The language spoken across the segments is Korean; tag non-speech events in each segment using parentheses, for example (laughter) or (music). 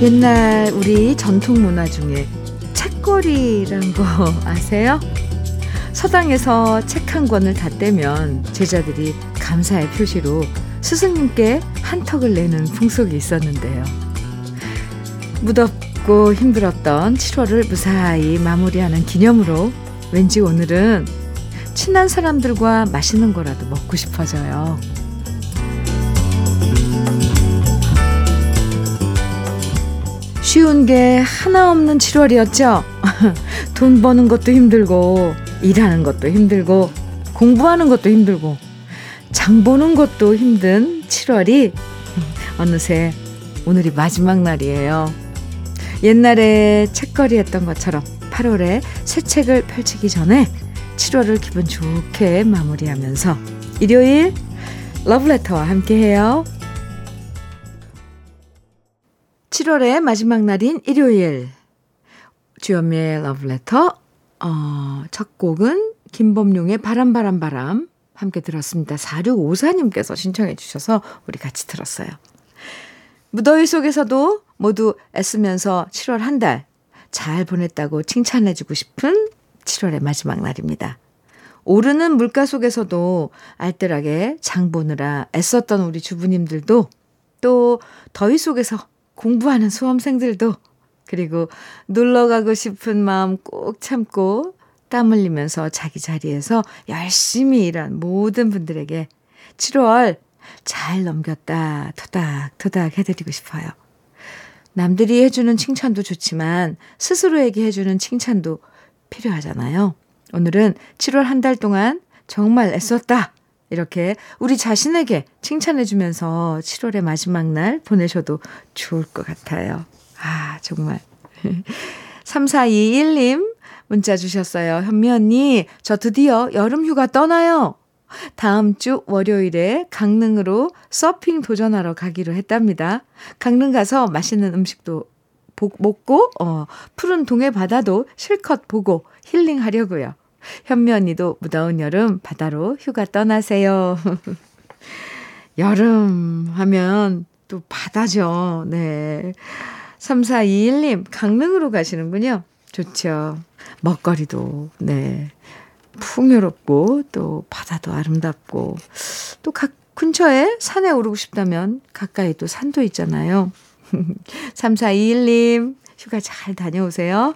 옛날 우리 전통 문화 중에 책거리란 거 (laughs) 아세요? 서당에서 책 한 권을 다 떼면 제자들이 감사의 표시로 스승님께 한턱을 내는 풍속이 있었는데요. 무덥고 힘들었던 7월을 무사히 마무리하는 기념으로 왠지 오늘은 친한 사람들과 맛있는 거라도 먹고 싶어져요. 쉬운 게 하나 없는 7월이었죠. (laughs) 돈 버는 것도 힘들고, 일하는 것도 힘들고, 공부하는 것도 힘들고, 장 보는 것도 힘든 7월이 (laughs) 어느새 오늘이 마지막 날이에요. 옛날에 책거리 했던 것처럼 8월에 새 책을 펼치기 전에 7월을 기분 좋게 마무리하면서 일요일 러브레터와 함께해요. 7월의 마지막 날인 일요일 주연미의 러브레터 어, 첫 곡은 김범용의 바람바람바람 함께 들었습니다. 4654님께서 신청해 주셔서 우리 같이 들었어요. 무더위 속에서도 모두 애쓰면서 7월 한 달 잘 보냈다고 칭찬해 주고 싶은 7월의 마지막 날입니다. 오르는 물가 속에서도 알뜰하게 장 보느라 애썼던 우리 주부님들도 또 더위 속에서 공부하는 수험생들도 그리고 놀러 가고 싶은 마음 꼭 참고 땀 흘리면서 자기 자리에서 열심히 일한 모든 분들에게 7월 잘 넘겼다 토닥토닥 해드리고 싶어요. 남들이 해주는 칭찬도 좋지만 스스로에게 해주는 칭찬도 필요하잖아요. 오늘은 7월 한 달 동안 정말 애썼다. 이렇게 우리 자신에게 칭찬해주면서 7월의 마지막 날 보내셔도 좋을 것 같아요. 아, 정말. (laughs) 3421님 문자 주셨어요. 현미 언니, 저 드디어 여름 휴가 떠나요. 다음 주 월요일에 강릉으로 서핑 도전하러 가기로 했답니다. 강릉 가서 맛있는 음식도 먹고, 어, 푸른 동해 바다도 실컷 보고 힐링하려고요. 현미 언니도 무더운 여름 바다로 휴가 떠나세요. (laughs) 여름 하면 또 바다죠. 네. 3421님, 강릉으로 가시는군요. 좋죠. 먹거리도, 네. 풍요롭고 또 바다도 아름답고 또 각 근처에 산에 오르고 싶다면 가까이 또 산도 있잖아요. (laughs) 3421님 휴가 잘 다녀오세요.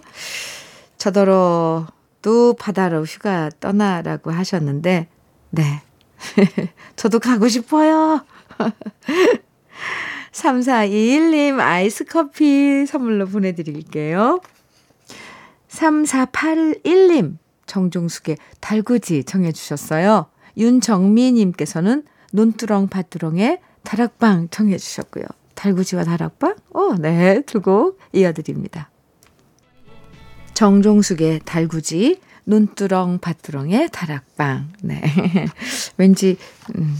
저더러 또 바다로 휴가 떠나라고 하셨는데 네. (laughs) 저도 가고 싶어요. (laughs) 3421님 아이스 커피 선물로 보내드릴게요. 3481님 정종숙의 달구지 정해 주셨어요. 윤정미님께서는 논두렁 밭두렁의 다락방 정해 주셨고요. 달구지와 다락방? 어, 네, 두 곡 이어드립니다. 정종숙의 달구지, 논두렁 밭두렁의 다락방. 네. (laughs) 왠지, 음,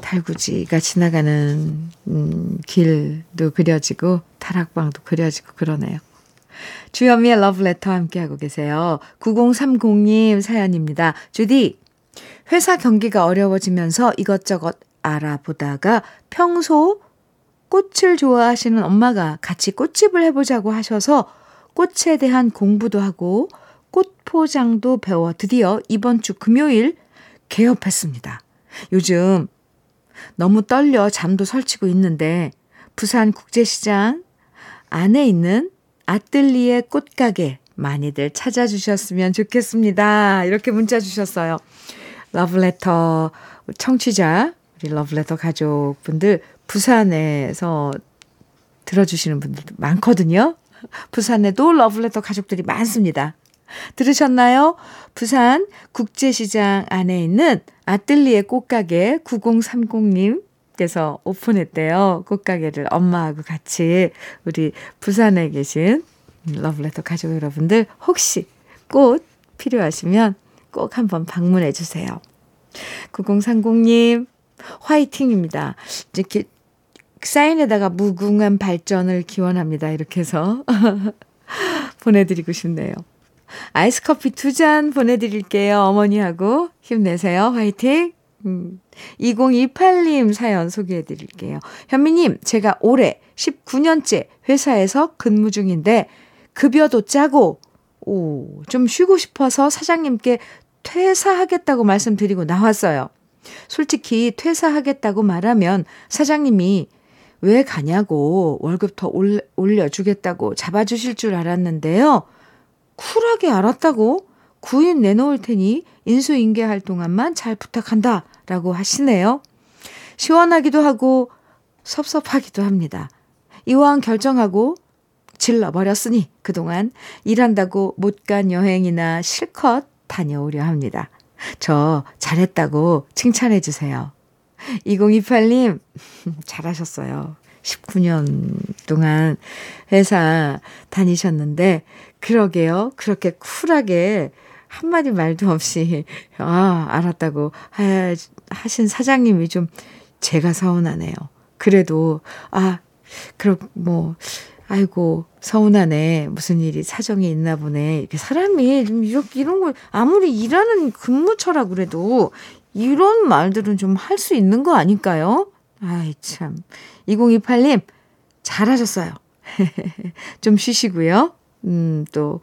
달구지가 지나가는, 음, 길도 그려지고, 다락방도 그려지고 그러네요. 주현미의 러브레터 함께하고 계세요. 9030님 사연입니다. 주디, 회사 경기가 어려워지면서 이것저것 알아보다가 평소 꽃을 좋아하시는 엄마가 같이 꽃집을 해보자고 하셔서 꽃에 대한 공부도 하고 꽃 포장도 배워 드디어 이번 주 금요일 개업했습니다. 요즘 너무 떨려 잠도 설치고 있는데 부산 국제시장 안에 있는 아뜰리에 꽃가게 많이들 찾아주셨으면 좋겠습니다. 이렇게 문자 주셨어요. 러브레터 청취자, 우리 러브레터 가족분들 부산에서 들어주시는 분들도 많거든요. 부산에도 러브레터 가족들이 많습니다. 들으셨나요? 부산 국제시장 안에 있는 아뜰리에 꽃가게 9030님 께서 오픈했대요. 꽃가게를 엄마하고 같이 우리 부산에 계신 러브레터 가족 여러분들 혹시 꽃 필요하시면 꼭 한번 방문해 주세요. 9030님 화이팅입니다. 이렇게 사인에다가 무궁한 발전을 기원합니다. 이렇게 해서 (laughs) 보내드리고 싶네요. 아이스 커피 두 잔 보내드릴게요. 어머니하고 힘내세요. 화이팅! 음, 2028님 사연 소개해 드릴게요. 현미님, 제가 올해 19년째 회사에서 근무 중인데, 급여도 짜고, 오, 좀 쉬고 싶어서 사장님께 퇴사하겠다고 말씀드리고 나왔어요. 솔직히 퇴사하겠다고 말하면 사장님이 왜 가냐고 월급 더 올려주겠다고 잡아주실 줄 알았는데요. 쿨하게 알았다고 구인 내놓을 테니 인수인계할 동안만 잘 부탁한다 라고 하시네요. 시원하기도 하고 섭섭하기도 합니다. 이왕 결정하고 질러버렸으니 그동안 일한다고 못 간 여행이나 실컷 다녀오려 합니다. 저 잘했다고 칭찬해 주세요. 2028님, (laughs) 잘하셨어요. 19년 동안 회사 다니셨는데, 그러게요. 그렇게 쿨하게 한마디 말도 없이, 아, 알았다고 하, 하신 사장님이 좀 제가 서운하네요. 그래도, 아, 그럼 뭐, 아이고, 서운하네. 무슨 일이 사정이 있나 보네. 이렇게 사람이 좀 이런 걸 아무리 일하는 근무처라 그래도 이런 말들은 좀 할 수 있는 거 아닐까요? 아이, 참. 2028님, 잘하셨어요. (laughs) 좀 쉬시고요. 음, 또,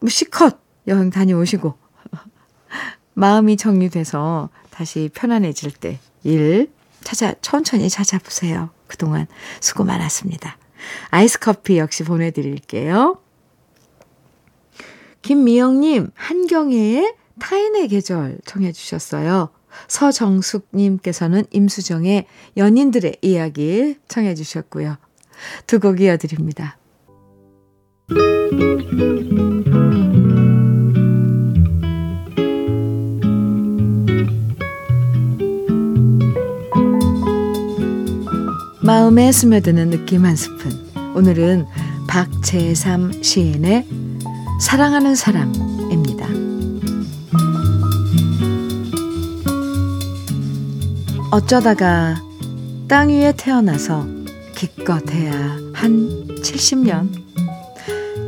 뭐, 시컷 여행 다녀오시고, (laughs) 마음이 정리돼서 다시 편안해질 때 일 찾아, 천천히 찾아보세요. 그동안 수고 많았습니다. 아이스 커피 역시 보내드릴게요. 김미영님, 한경애의 타인의 계절 청해 주셨어요. 서정숙님께서는 임수정의 연인들의 이야기 청해 주셨고요. 두 곡 이어드립니다. 마음에 스며드는 느낌 한 스푼. 오늘은 박재삼 시인의 사랑하는 사람입니다. 어쩌다가 땅 위에 태어나서 기껏 해야 한 70년.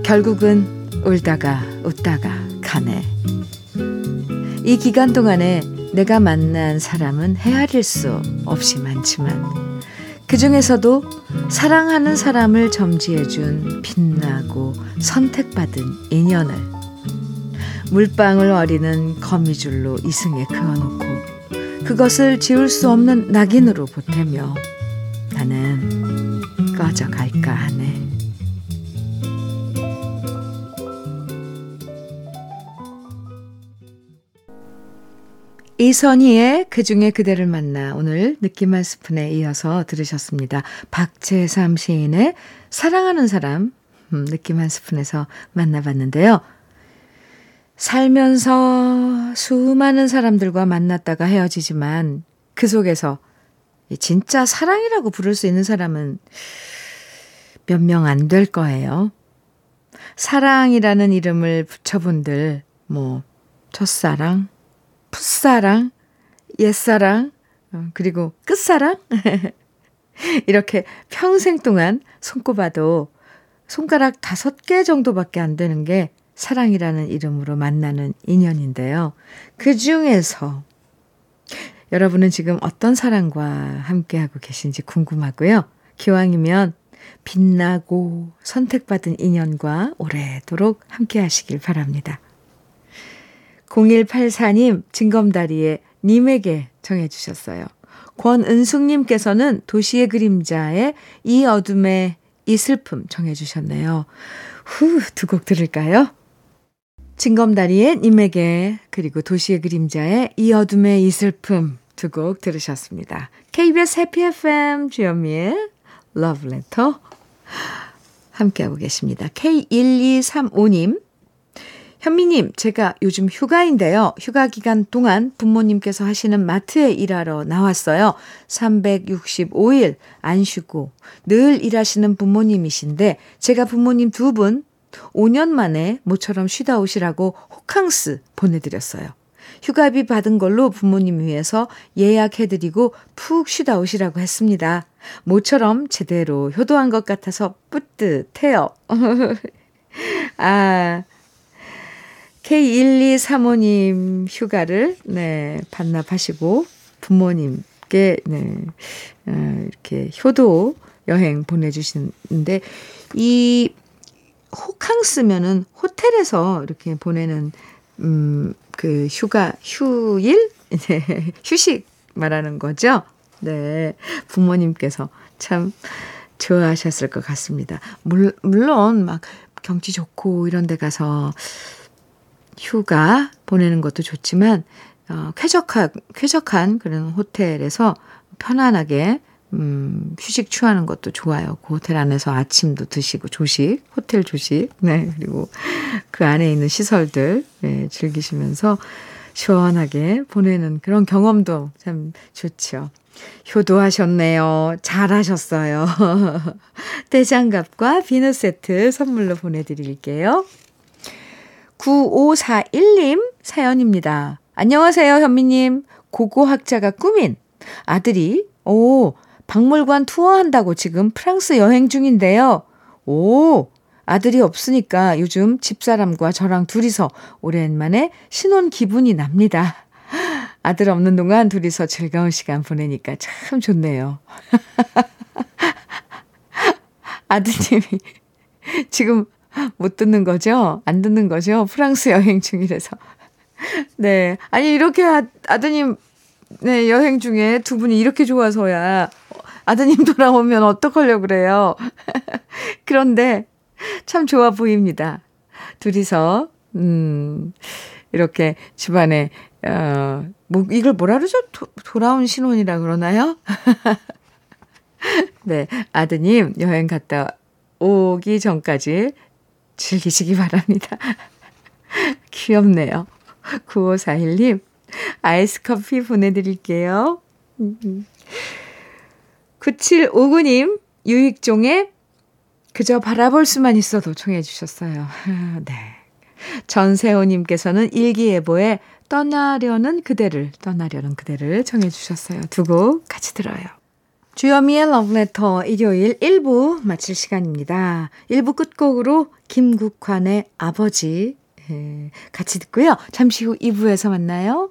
결국은 울다가 웃다가 가네. 이 기간 동안에 내가 만난 사람은 헤아릴 수 없이 많지만 그 중에서도 사랑하는 사람을 점지해준 빛나고 선택받은 인연을 물방울 어리는 거미줄로 이승에 그어놓고 그것을 지울 수 없는 낙인으로 보태며 나는 꺼져갈까 하네. 이선희의 그중에 그대를 만나 오늘 느낌 한 스푼에 이어서 들으셨습니다. 박재삼 시인의 사랑하는 사람 음, 느낌 한 스푼에서 만나봤는데요. 살면서 수많은 사람들과 만났다가 헤어지지만 그 속에서 진짜 사랑이라고 부를 수 있는 사람은 몇 명 안 될 거예요. 사랑이라는 이름을 붙여본들 뭐 첫사랑, 풋사랑, 옛사랑, 어, 그리고 끝사랑? (laughs) 이렇게 평생 동안 손꼽아도 손가락 다섯 개 정도밖에 안 되는 게 사랑이라는 이름으로 만나는 인연인데요. 그 중에서 여러분은 지금 어떤 사랑과 함께하고 계신지 궁금하고요. 기왕이면 빛나고 선택받은 인연과 오래도록 함께 하시길 바랍니다. 0184님, 징검다리에 님에게 정해 주셨어요. 권은숙님께서는 도시의 그림자에 이 어둠의 이 슬픔 정해 주셨네요. 후, 두 곡 들을까요? 징검다리의 님에게 그리고 도시의 그림자의 이 어둠의 이 슬픔 두 곡 들으셨습니다. KBS 해피 FM 주현미의 러브레터 함께하고 계십니다. K1235님 현미님, 제가 요즘 휴가인데요. 휴가 기간 동안 부모님께서 하시는 마트에 일하러 나왔어요. 365일 안 쉬고 늘 일하시는 부모님이신데 제가 부모님 두 분 5년 만에 모처럼 쉬다 오시라고 호캉스 보내드렸어요. 휴가비 받은 걸로 부모님 위해서 예약해드리고 푹 쉬다 오시라고 했습니다. 모처럼 제대로 효도한 것 같아서 뿌듯해요. (laughs) 아, K1235님 휴가를, 네, 반납하시고 부모님께, 네, 어, 이렇게 효도 여행 보내주시는데, 이 호캉스면은 호텔에서 이렇게 보내는, 음, 그 휴가, 휴일? (laughs) 네, 휴식 말하는 거죠? 네. 부모님께서 참 좋아하셨을 것 같습니다. 물, 물론 막 경치 좋고 이런 데 가서 휴가 보내는 것도 좋지만, 어, 쾌적한, 쾌적한 그런 호텔에서 편안하게, 음, 휴식 취하는 것도 좋아요. 그 호텔 안에서 아침도 드시고, 조식, 호텔 조식, 네, 그리고 그 안에 있는 시설들, 네, 즐기시면서 시원하게 보내는 그런 경험도 참 좋죠. 효도하셨네요. 잘하셨어요. (laughs) 떼장갑과 비누 세트 선물로 보내드릴게요. 9541님 사연입니다. 안녕하세요, 현미님. 고고학자가 꾸민 아들이, 오, 박물관 투어한다고 지금 프랑스 여행 중인데요. 오, 아들이 없으니까 요즘 집사람과 저랑 둘이서 오랜만에 신혼 기분이 납니다. 아들 없는 동안 둘이서 즐거운 시간 보내니까 참 좋네요. (laughs) 아드님이 지금 못 듣는 거죠? 안 듣는 거죠? 프랑스 여행 중이라서. 네. 아니, 이렇게 아, 아드님, 네, 여행 중에 두 분이 이렇게 좋아서야 아드님 돌아오면 어떡하려고 그래요? (laughs) 그런데 참 좋아 보입니다. 둘이서, 음, 이렇게 집안에 어, 뭐, 이걸 뭐라 그러죠? 도, 돌아온 신혼이라 그러나요? (laughs) 네, 아드님 여행 갔다 오기 전까지 즐기시기 바랍니다. (laughs) 귀엽네요. 9541님, 아이스 커피 보내드릴게요. 9759님, 유익종의 그저 바라볼 수만 있어도 청해 주셨어요. (laughs) 네. 전세호님께서는 일기예보에 떠나려는 그대를, 떠나려는 그대를 정해 주셨어요. 두 곡 같이 들어요. 주여미의 러브레터 일요일 1부 마칠 시간입니다. 1부 끝곡으로 김국환의 아버지 예, 같이 듣고요. 잠시 후 2부에서 만나요.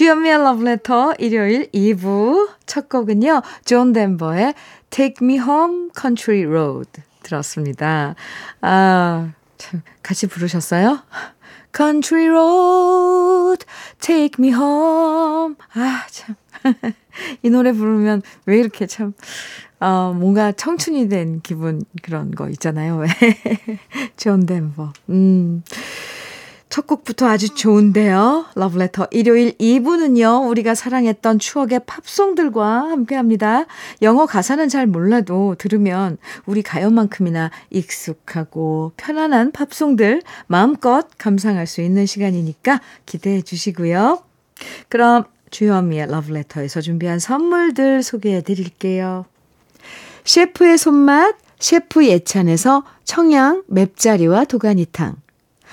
주현미의 러브레터 일요일 2부 첫 곡은요. 존 덴버의 Take Me Home Country Road 들었습니다. 아, 참 같이 부르셨어요? Country Road Take Me Home 아, 참. (laughs) 이 노래 부르면 왜 이렇게 참 어, 뭔가 청춘이 된 기분 그런 거 있잖아요. (laughs) 존 덴버. 음. 첫 곡부터 아주 좋은데요. 러브레터 일요일 2부는요. 우리가 사랑했던 추억의 팝송들과 함께합니다. 영어 가사는 잘 몰라도 들으면 우리 가요만큼이나 익숙하고 편안한 팝송들 마음껏 감상할 수 있는 시간이니까 기대해 주시고요. 그럼 주현미의 러브레터에서 준비한 선물들 소개해 드릴게요. 셰프의 손맛 셰프 예찬에서 청양 맵자리와 도가니탕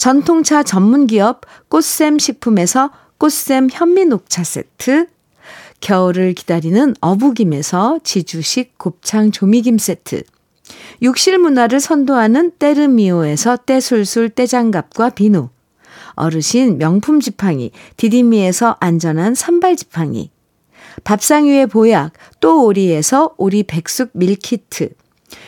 전통차 전문기업 꽃샘 식품에서 꽃샘 현미녹차 세트, 겨울을 기다리는 어부김에서 지주식 곱창 조미김 세트, 욕실 문화를 선도하는 때르미오에서 때술술 때장갑과 비누, 어르신 명품 지팡이 디디미에서 안전한 선발 지팡이 밥상 위의 보약 또 오리에서 오리 백숙 밀키트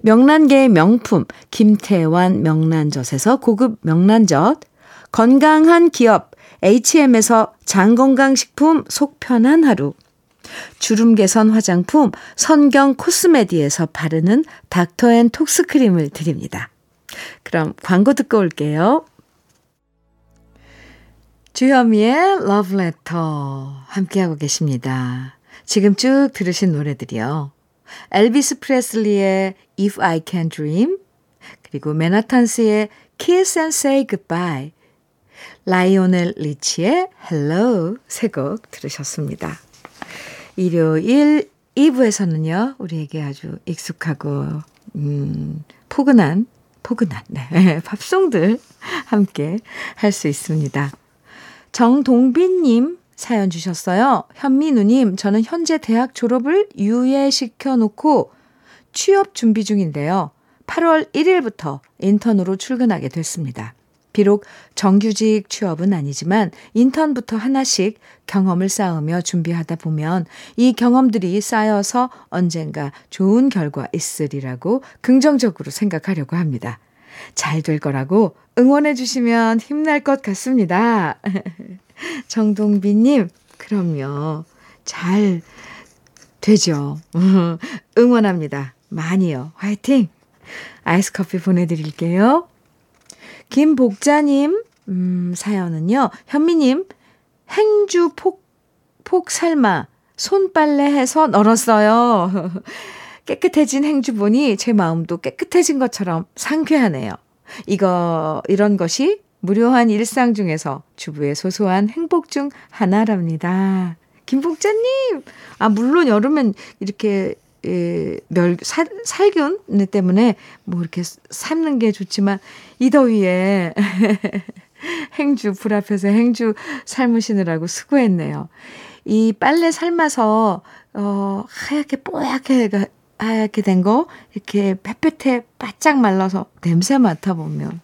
명란계의 명품 김태환 명란젓에서 고급 명란젓 건강한 기업 HM에서 장건강식품 속편한 하루 주름 개선 화장품 선경 코스메디에서 바르는 닥터앤톡스 크림을 드립니다. 그럼 광고 듣고 올게요. 주현미의 러브레터 함께하고 계십니다. 지금 쭉 들으신 노래들이요. 엘비스 프레슬리의 If I Can Dream 그리고 맨하탄스의 Kiss and Say Goodbye 라이오넬 리치의 Hello 세 곡 들으셨습니다. 일요일 2부에서는요, 우리에게 아주 익숙하고, 음, 포근한, 포근한, 네, (laughs) 팝송들 함께 할 수 있습니다. 정동빈님 사연 주셨어요. 현민우님, 저는 현재 대학 졸업을 유예시켜 놓고 취업 준비 중인데요. 8월 1일부터 인턴으로 출근하게 됐습니다. 비록 정규직 취업은 아니지만 인턴부터 하나씩 경험을 쌓으며 준비하다 보면 이 경험들이 쌓여서 언젠가 좋은 결과 있으리라고 긍정적으로 생각하려고 합니다. 잘 될 거라고 응원해 주시면 힘날 것 같습니다. (laughs) 정동비님, 그럼요. 잘 되죠. (laughs) 응원합니다. 많이요. 화이팅! 아이스 커피 보내드릴게요. 김복자님, 음, 사연은요, 현미님, 행주 폭, 폭 삶아, 손빨래 해서 널었어요. (laughs) 깨끗해진 행주 보니 제 마음도 깨끗해진 것처럼 상쾌하네요. 이거, 이런 것이 무료한 일상 중에서 주부의 소소한 행복 중 하나랍니다. 김복자님! 아, 물론 여름엔 이렇게 예, 멸, 살, 살균 때문에 뭐 이렇게 삶는 게 좋지만 이 더위에 (laughs) 행주, 불 앞에서 행주 삶으시느라고 수고했네요. 이 빨래 삶아서, 어, 하얗게 뽀얗게, 하얗게 된 거, 이렇게 햇볕에 바짝 말라서 냄새 맡아보면.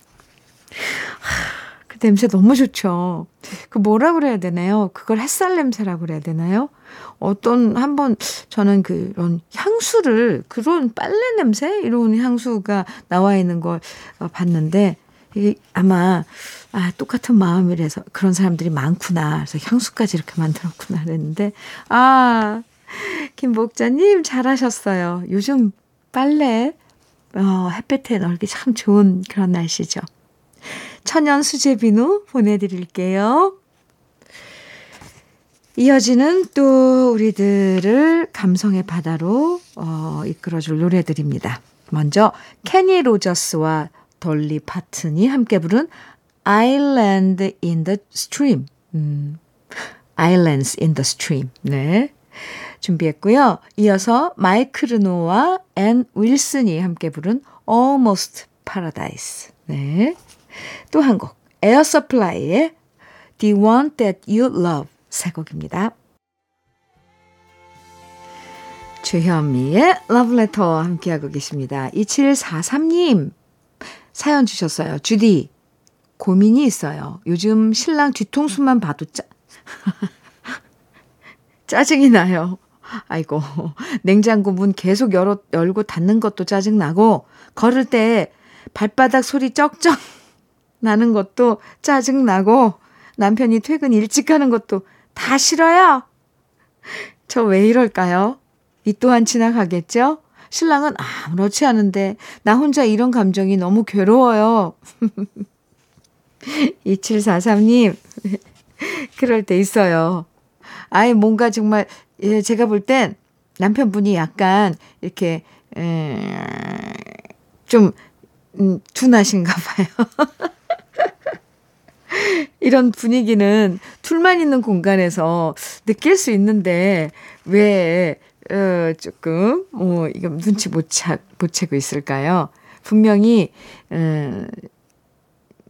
그 냄새 너무 좋죠. 그 뭐라 그래야 되나요? 그걸 햇살 냄새라고 그래야 되나요? 어떤 한번 저는 그런 향수를 그런 빨래 냄새 이런 향수가 나와 있는 걸 어, 봤는데 이게 아마 아 똑같은 마음이라서 그런 사람들이 많구나. 그래서 향수까지 이렇게 만들었구나 그랬는데 아 (laughs) 김복자님 잘하셨어요. 요즘 빨래 어, 햇볕에 널기 참 좋은 그런 날씨죠. 천연 수제 비누 보내드릴게요. 이어지는 또 우리들을 감성의 바다로 어, 이끌어줄 노래들입니다. 먼저 케니 로저스와 돌리 파튼이 함께 부른 Island in the Stream. 음, (laughs) Islands in the Stream. 네. 준비했고요. 이어서 마이크 르노와 앤 윌슨이 함께 부른 Almost Paradise. 네. 또 한 곡. 에어 서플라이의 The One That You Love. 세 곡입니다. 주현미의 러브레터 함께하고 계십니다. 2743님 사연 주셨어요. 주디 고민이 있어요. 요즘 신랑 뒤통수만 봐도 짜 (laughs) 짜증이 나요. 아이고 (laughs) 냉장고 문 계속 열어, 열고 닫는 것도 짜증나고 걸을 때 발바닥 소리 쩍쩍 (laughs) 나는 것도 짜증나고 남편이 퇴근 일찍 가는 것도 다 싫어요. (laughs) 저 왜 이럴까요? 이 또한 지나가겠죠? 신랑은 아무렇지 않은데 나 혼자 이런 감정이 너무 괴로워요. 2743님 그럴 때 있어요. 아예 뭔가 정말 예, 제가 볼 땐 남편분이 약간 이렇게 에, 좀 음, 둔하신가 봐요. (laughs) 이런 분위기는 둘만 있는 공간에서 느낄 수 있는데, 왜, 어, 조금, 어, 이거 눈치 못 차, 못 채고 있을까요? 분명히, 어,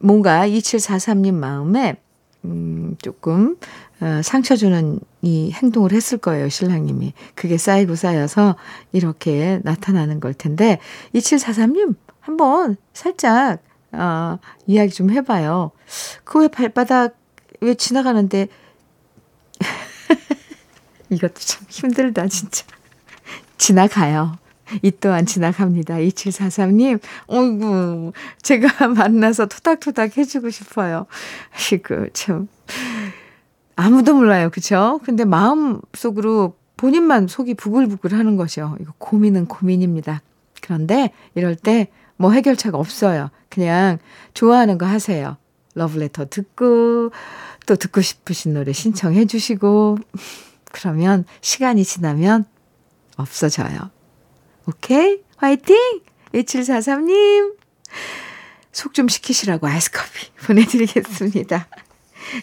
뭔가 2743님 마음에, 음, 조금, 어, 상처 주는 이 행동을 했을 거예요, 신랑님이. 그게 쌓이고 쌓여서 이렇게 나타나는 걸 텐데, 2743님, 한번 살짝, 어, 이야기 좀 해봐요. 그 왜 발바닥, 왜 지나가는데, (laughs) 이것도 참 힘들다, 진짜. 지나가요. 이 또한 지나갑니다. 2743님, 어이구, 제가 (laughs) 만나서 토닥토닥 해주고 싶어요. 아이고, 참. 아무도 몰라요. 그쵸? 근데 마음 속으로 본인만 속이 부글부글 하는 것이요. 이거 고민은 고민입니다. 그런데 이럴 때 뭐 해결책 없어요. 그냥 좋아하는 거 하세요. 러브레터 듣고 또 듣고 싶으신 노래 신청해 주시고 (laughs) 그러면 시간이 지나면 없어져요. 오케이? 화이팅! 1743님! 속 좀 식히시라고 아이스커피 (laughs) 보내드리겠습니다.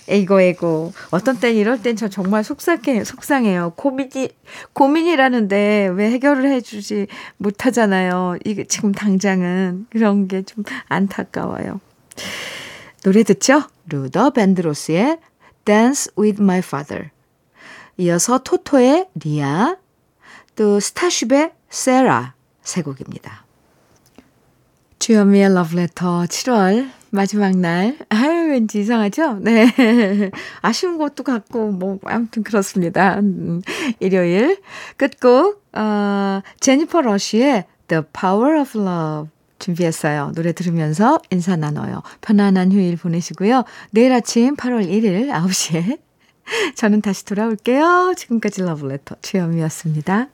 에이고, 에이고. 어떤 땐 이럴 땐 저 정말 속상해, 속상해요. 고민이, 고민이라는데 왜 해결을 해주지 못하잖아요. 이게 지금 당장은. 그런 게 좀 안타까워요. 노래 듣죠? 루더 밴드로스의 Dance with My Father. 이어서 토토의 리아, 또 스타쉽의 세라 세 곡입니다. 주현미의 러브레터 7월 마지막 날. 아유, 왠지 이상하죠? 네. (laughs) 아쉬운 것도 같고, 뭐, 아무튼 그렇습니다. 음, 일요일 끝곡, 어, 제니퍼 러쉬의 The Power of Love 준비했어요. 노래 들으면서 인사 나눠요. 편안한 휴일 보내시고요. 내일 아침 8월 1일 9시에 저는 다시 돌아올게요. 지금까지 러브레터 주현미였습니다.